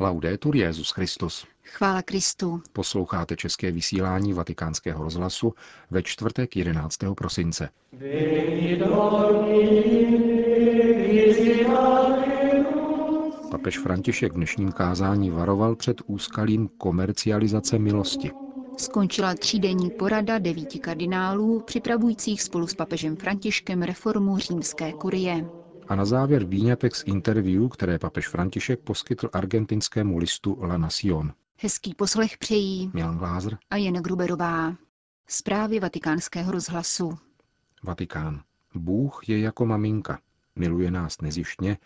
Laudetur Jezus Christus. Chvála Kristu. Posloucháte české vysílání Vatikánského rozhlasu ve čtvrtek 11. prosince. Papež František v dnešním kázání varoval před úskalím komercializace milosti. Skončila třídenní porada devíti kardinálů, připravujících spolu s papežem Františkem reformu římské kurie. A na závěr výňatek z interview, které papež František poskytl argentinskému listu La Nación. Hezký poslech přejí Milan Glázer a Jana Gruberová. Zprávy vatikánského rozhlasu. Vatikán. Bůh je jako maminka. Miluje nás nezištně,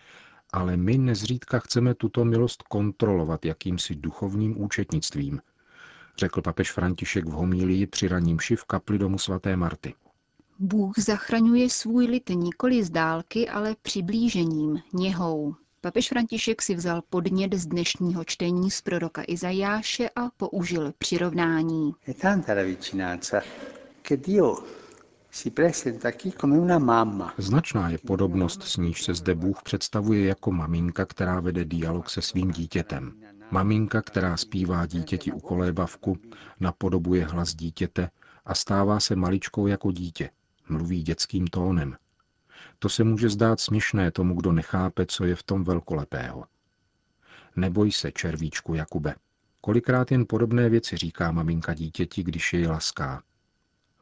ale my nezřídka chceme tuto milost kontrolovat jakýmsi duchovním účetnictvím, řekl papež František v homílii při raním v kapli domu svaté Marty. Bůh zachraňuje svůj lid nikoli z dálky, ale přiblížením, něhou. Papež František si vzal podnět z dnešního čtení z proroka Izajáše a použil přirovnání. Značná je podobnost, s níž se zde Bůh představuje jako maminka, která vede dialog se svým dítětem. Maminka, která zpívá dítěti u kolébavku, napodobuje hlas dítěte a stává se maličkou jako dítě. Mluví dětským tónem. To se může zdát směšné tomu, kdo nechápe, co je v tom velkolepého. Neboj se, červíčku Jakube. Kolikrát jen podobné věci říká maminka dítěti, když jej laská.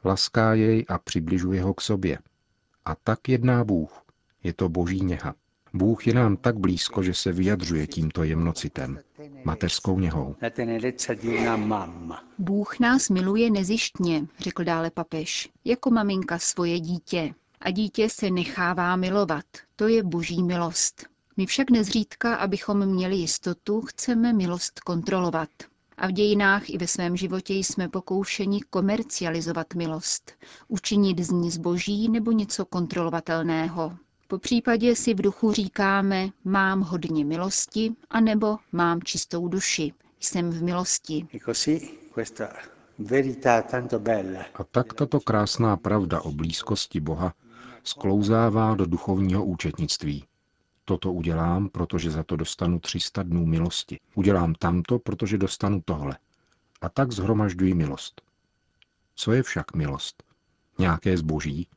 Laská jej a přibližuje ho k sobě. A tak jedná Bůh. Je to boží něha. Bůh je nám tak blízko, že se vyjadřuje tímto jemnocitem, mateřskou něhou. Bůh nás miluje nezištně, řekl dále papež, jako maminka svoje dítě. A dítě se nechává milovat. To je boží milost. My však nezřídka, abychom měli jistotu, chceme milost kontrolovat. A v dějinách i ve svém životě jsme pokoušeni komercializovat milost, učinit z ní zboží nebo něco kontrolovatelného. Po případě si v duchu říkáme, mám hodně milosti, anebo mám čistou duši, jsem v milosti. A tak tato krásná pravda o blízkosti Boha sklouzává do duchovního účetnictví. Toto udělám, protože za to dostanu 300 dnů milosti. Udělám tamto, protože dostanu tohle. A tak zhromažďuji milost. Co je však milost? Nějaké zboží?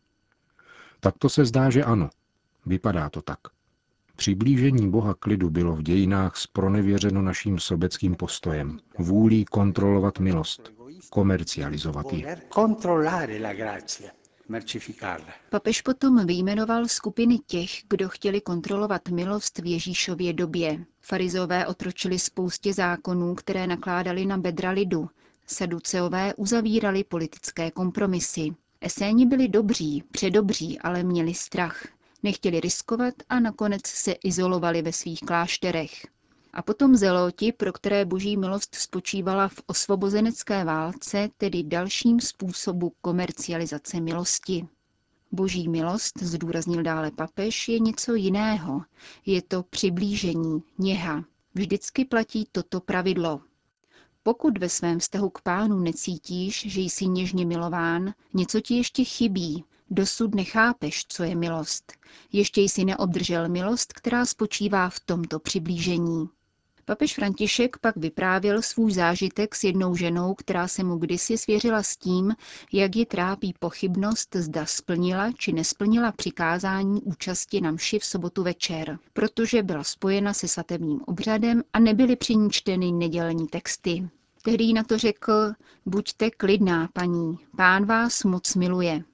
Tak to se zdá, že ano. Vypadá to tak. Přiblížení Boha k lidu bylo v dějinách spronevěřeno naším sobeckým postojem, vůlí kontrolovat milost, komercializovat ji. Papež potom vyjmenoval skupiny těch, kdo chtěli kontrolovat milost v Ježíšově době. Farizové otročili spoustě zákonů, které nakládali na bedra lidu. Saduceové uzavírali politické kompromisy. Eséni byli dobří, předobří, ale měli strach. Nechtěli riskovat a nakonec se izolovali ve svých klášterech. A potom zeloti, pro které boží milost spočívala v osvobozenecké válce, tedy dalším způsobu komercializace milosti. Boží milost, zdůraznil dále papež, je něco jiného. Je to přiblížení, něha. Vždycky platí toto pravidlo. Pokud ve svém vztahu k pánu necítíš, že jsi něžně milován, něco ti ještě chybí, dosud nechápeš, co je milost. Ještě jsi neobdržel milost, která spočívá v tomto přiblížení. Papež František pak vyprávěl svůj zážitek s jednou ženou, která se mu kdysi svěřila s tím, jak ji trápí pochybnost, zda splnila či nesplnila přikázání účasti na mši v sobotu večer, protože byla spojena se svatebním obřadem a nebyly při ní čteny nedělní texty. Tehdy na to řekl, buďte klidná, paní, pán vás moc miluje.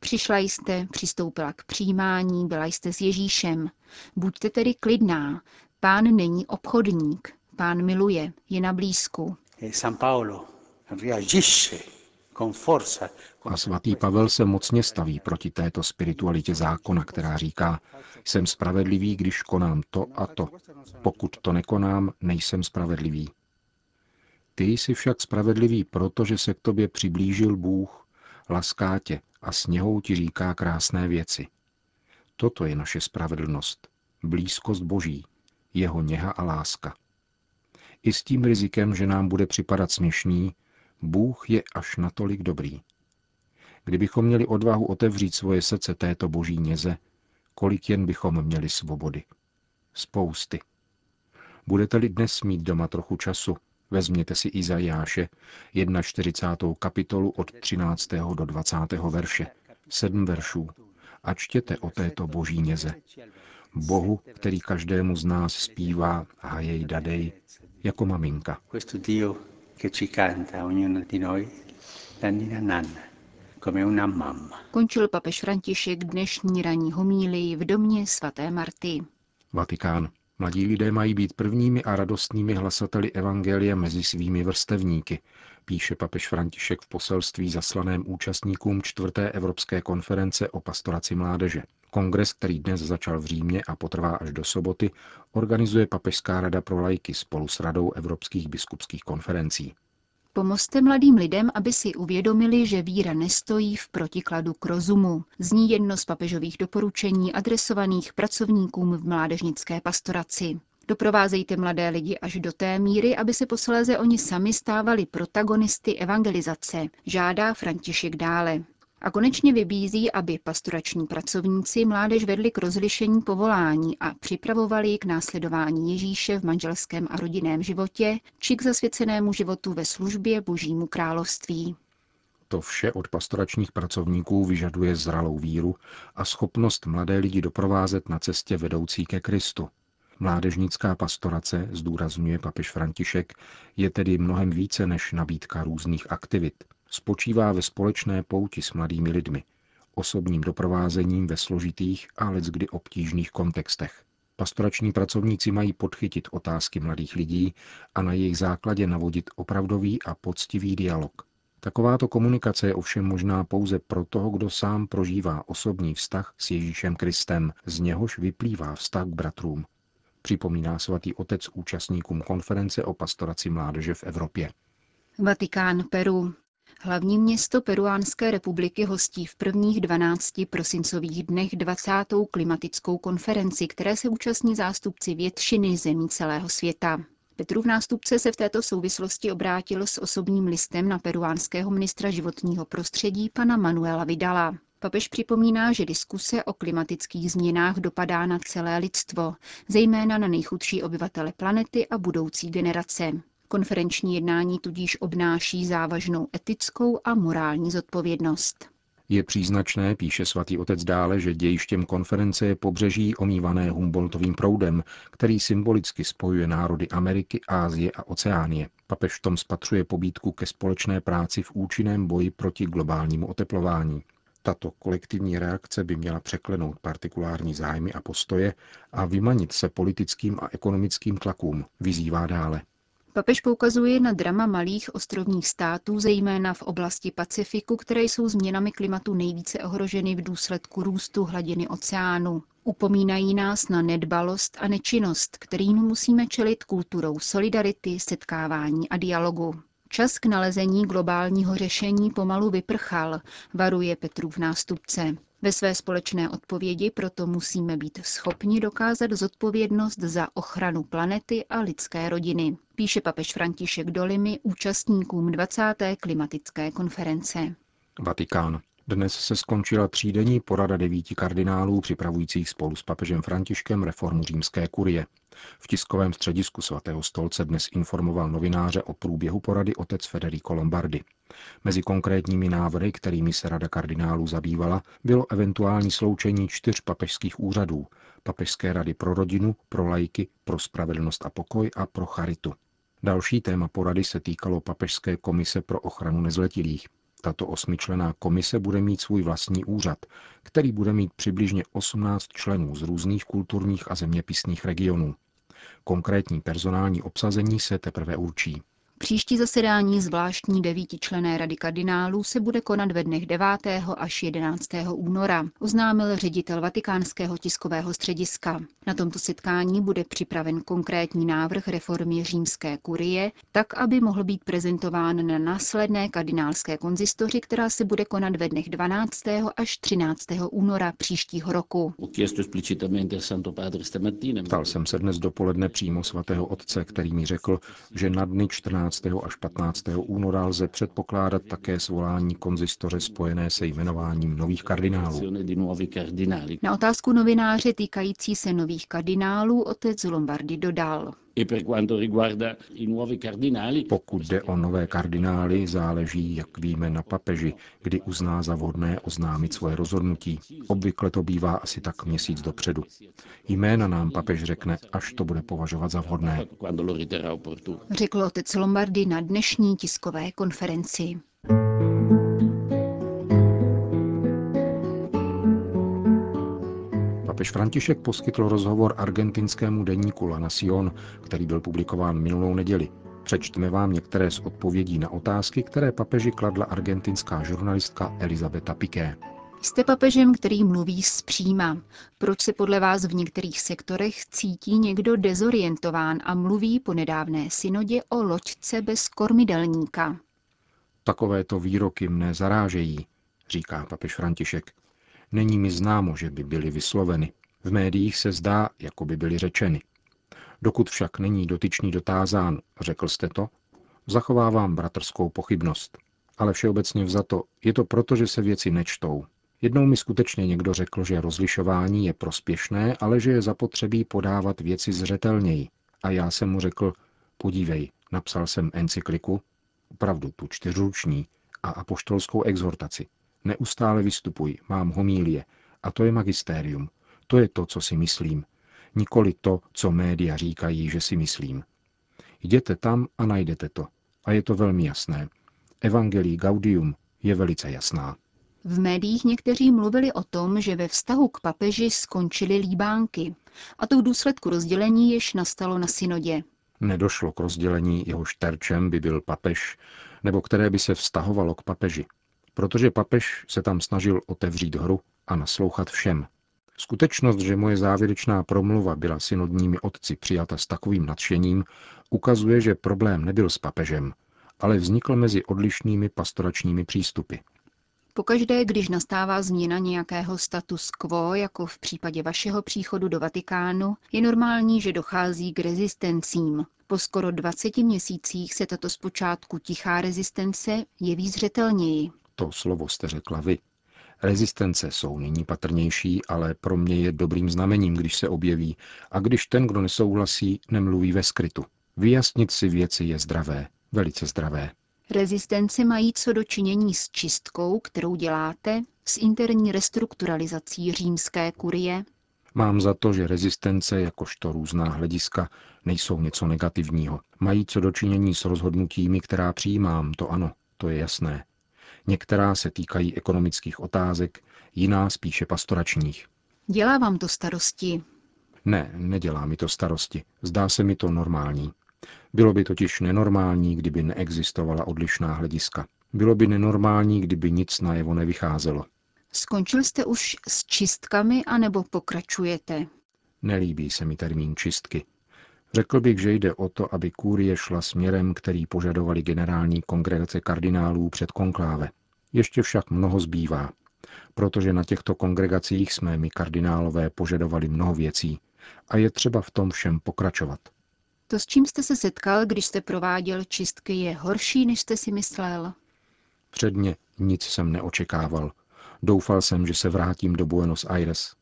Přišla jste, přistoupila k přijímání, byla jste s Ježíšem. Buďte tedy klidná, Pán není obchodník, pán miluje, je na blízku. E a svatý Pavel se mocně staví proti této spiritualitě zákona, která říká, jsem spravedlivý, když konám to a to. Pokud to nekonám, nejsem spravedlivý. Ty jsi však spravedlivý, protože se k tobě přiblížil Bůh, laská tě a sněhou ti říká krásné věci. Toto je naše spravedlnost, blízkost Boží, jeho něha a láska. I s tím rizikem, že nám bude připadat směšný, Bůh je až natolik dobrý. Kdybychom měli odvahu otevřít svoje srdce této boží něze, kolik jen bychom měli svobody. Spousty. Budete-li dnes mít doma trochu času, vezměte si Izajáše, 41. kapitolu od 13. do 20. verše, sedm veršů, a čtěte o této boží něze. Bohu, který každému z nás zpívá a jej dadej, jako maminka. Končil papež František dnešní ranní homílii v domě svaté Marty. Vatikán. Mladí lidé mají být prvními a radostnými hlasateli Evangelia mezi svými vrstevníky, píše papež František v poselství zaslaném účastníkům čtvrté Evropské konference o pastoraci mládeže. Kongres, který dnes začal v Římě a potrvá až do soboty, organizuje Papežská rada pro lajky spolu s Radou evropských biskupských konferencí. Pomozte mladým lidem, aby si uvědomili, že víra nestojí v protikladu k rozumu. Zní jedno z papežových doporučení adresovaných pracovníkům v mládežnické pastoraci. Doprovázejte mladé lidi až do té míry, aby se posléze oni sami stávali protagonisty evangelizace, žádá František dále. A konečně vybízí, aby pastorační pracovníci mládež vedli k rozlišení povolání a připravovali k následování Ježíše v manželském a rodinném životě či k zasvěcenému životu ve službě Božímu království. To vše od pastoračních pracovníků vyžaduje zralou víru a schopnost mladé lidi doprovázet na cestě vedoucí ke Kristu. Mládežnická pastorace, zdůrazňuje papež František, je tedy mnohem více než nabídka různých aktivit – spočívá ve společné pouti s mladými lidmi, osobním doprovázením ve složitých a leckdy obtížných kontextech. Pastorační pracovníci mají podchytit otázky mladých lidí a na jejich základě navodit opravdový a poctivý dialog. Takováto komunikace je ovšem možná pouze pro toho, kdo sám prožívá osobní vztah s Ježíšem Kristem, z něhož vyplývá vztah k bratrům. Připomíná svatý otec účastníkům konference o pastoraci mládeže v Evropě. Vatikán Peru. Hlavní město Peruánské republiky hostí v prvních 12 prosincových dnech 20. klimatickou konferenci, které se účastní zástupci většiny zemí celého světa. Petrův nástupce se v této souvislosti obrátil s osobním listem na peruánského ministra životního prostředí pana Manuela Vidala. Papež připomíná, že diskuse o klimatických změnách dopadá na celé lidstvo, zejména na nejchudší obyvatele planety a budoucí generace. Konferenční jednání tudíž obnáší závažnou etickou a morální zodpovědnost. Je příznačné, píše svatý otec dále, že dějištěm konference je pobřeží omývané Humboldtovým proudem, který symbolicky spojuje národy Ameriky, Ázie a Oceánie. Papež v tom spatřuje pobídku ke společné práci v účinném boji proti globálnímu oteplování. Tato kolektivní reakce by měla překlenout partikulární zájmy a postoje a vymanit se politickým a ekonomickým tlakům, vyzývá dále. Papež poukazuje na drama malých ostrovních států, zejména v oblasti Pacifiku, které jsou změnami klimatu nejvíce ohroženy v důsledku růstu hladiny oceánu. Upomínají nás na nedbalost a nečinnost, kterým musíme čelit kulturou solidarity, setkávání a dialogu. Čas k nalezení globálního řešení pomalu vyprchal, varuje Petrův nástupce. Ve své společné odpovědi proto musíme být schopni dokázat zodpovědnost za ochranu planety a lidské rodiny, píše papež František Dolimi účastníkům 20. klimatické konference. Vatikán. Dnes se skončila třídenní porada devíti kardinálů připravujících spolu s papežem Františkem reformu římské kurie. V tiskovém středisku svatého stolce dnes informoval novináře o průběhu porady otec Federico Lombardi. Mezi konkrétními návrhy, kterými se rada kardinálů zabývala, bylo eventuální sloučení čtyř papežských úřadů, papežské rady pro rodinu, pro lajky, pro spravedlnost a pokoj a pro charitu. Další téma porady se týkalo Papežské komise pro ochranu nezletilých. Tato osmičlená komise bude mít svůj vlastní úřad, který bude mít přibližně 18 členů z různých kulturních a zeměpisných regionů. Konkrétní personální obsazení se teprve určí. Příští zasedání zvláštní devítičlené rady kardinálů se bude konat ve dnech 9. až 11. února, oznámil ředitel vatikánského tiskového střediska. Na tomto setkání bude připraven konkrétní návrh reformy římské kurie, tak, aby mohl být prezentován na následné kardinálské konzistoři, která se bude konat ve dnech 12. až 13. února příštího roku. Ptal jsem se dnes dopoledne přímo svatého otce, který mi řekl, že na dny 14 14. až 15. února lze předpokládat také svolání konzistoře spojené se jmenováním nových kardinálů. Na otázku novináře týkající se nových kardinálů otec Lombardi dodal. Pokud jde o nové kardinály, záleží, jak víme, na papeži, kdy uzná za vhodné oznámit svoje rozhodnutí. Obvykle to bývá asi tak měsíc dopředu. Jména nám papež řekne, až to bude považovat za vhodné. Řekl otec Lombardy na dnešní tiskové konferenci. Papež František poskytl rozhovor argentinskému deníku La Nación, který byl publikován minulou neděli. Přečteme vám některé z odpovědí na otázky, které papeži kladla argentinská žurnalistka Elizabeta Piqué. Jste papežem, který mluví zpříma. Proč se podle vás v některých sektorech cítí někdo dezorientován a mluví po nedávné synodě o loďce bez kormidelníka? Takovéto výroky mne zarážejí, říká papež František. Není mi známo, že by byly vysloveny. V médiích se zdá, jako by byly řečeny. Dokud však není dotyčný dotázán, řekl jste to, zachovávám bratrskou pochybnost. Ale všeobecně vzato je to proto, že se věci nečtou. Jednou mi skutečně někdo řekl, že rozlišování je prospěšné, ale že je zapotřebí podávat věci zřetelněji. A já jsem mu řekl, podívej, napsal jsem encykliku, opravdu tu čtyřruční, a apoštolskou exhortaci. Neustále vystupuji, mám homílie. A to je magistérium. To je to, co si myslím. Nikoli to, co média říkají, že si myslím. Jděte tam a najdete to. A je to velmi jasné. Evangelii Gaudium je velice jasná. V médiích někteří mluvili o tom, že ve vztahu k papeži skončily líbánky. A to v důsledku rozdělení, jež nastalo na synodě. Nedošlo k rozdělení, jehož terčem by byl papež, nebo které by se vztahovalo k papeži protože papež se tam snažil otevřít hru a naslouchat všem. Skutečnost, že moje závěrečná promluva byla synodními otci přijata s takovým nadšením, ukazuje, že problém nebyl s papežem, ale vznikl mezi odlišnými pastoračními přístupy. Pokaždé, když nastává změna nějakého status quo, jako v případě vašeho příchodu do Vatikánu, je normální, že dochází k rezistencím. Po skoro 20 měsících se tato zpočátku tichá rezistence jeví zřetelněji. To slovo jste řekla vy. Rezistence jsou nyní patrnější, ale pro mě je dobrým znamením, když se objeví a když ten, kdo nesouhlasí, nemluví ve skrytu. Vyjasnit si věci je zdravé, velice zdravé. Rezistence mají co dočinění s čistkou, kterou děláte, s interní restrukturalizací římské kurie? Mám za to, že rezistence, jakožto různá hlediska, nejsou něco negativního. Mají co dočinění s rozhodnutími, která přijímám, to ano, to je jasné. Některá se týkají ekonomických otázek, jiná spíše pastoračních. Dělá vám to starosti? Ne, nedělá mi to starosti. Zdá se mi to normální. Bylo by totiž nenormální, kdyby neexistovala odlišná hlediska. Bylo by nenormální, kdyby nic najevo nevycházelo. Skončil jste už s čistkami, anebo pokračujete? Nelíbí se mi termín čistky. Řekl bych, že jde o to, aby kůrie šla směrem, který požadovali generální kongregace kardinálů před konkláve. Ještě však mnoho zbývá, protože na těchto kongregacích jsme my kardinálové požadovali mnoho věcí a je třeba v tom všem pokračovat. To, s čím jste se setkal, když jste prováděl čistky, je horší, než jste si myslel? Předně nic jsem neočekával. Doufal jsem, že se vrátím do Buenos Aires.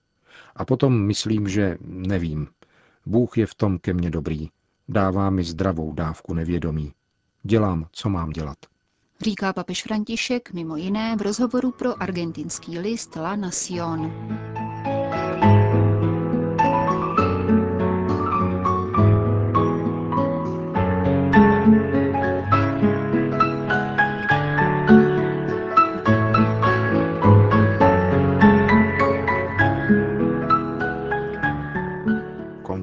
A potom myslím, že nevím. Bůh je v tom ke mně dobrý. Dává mi zdravou dávku nevědomí. Dělám, co mám dělat říká papež František mimo jiné v rozhovoru pro argentinský list La Nación.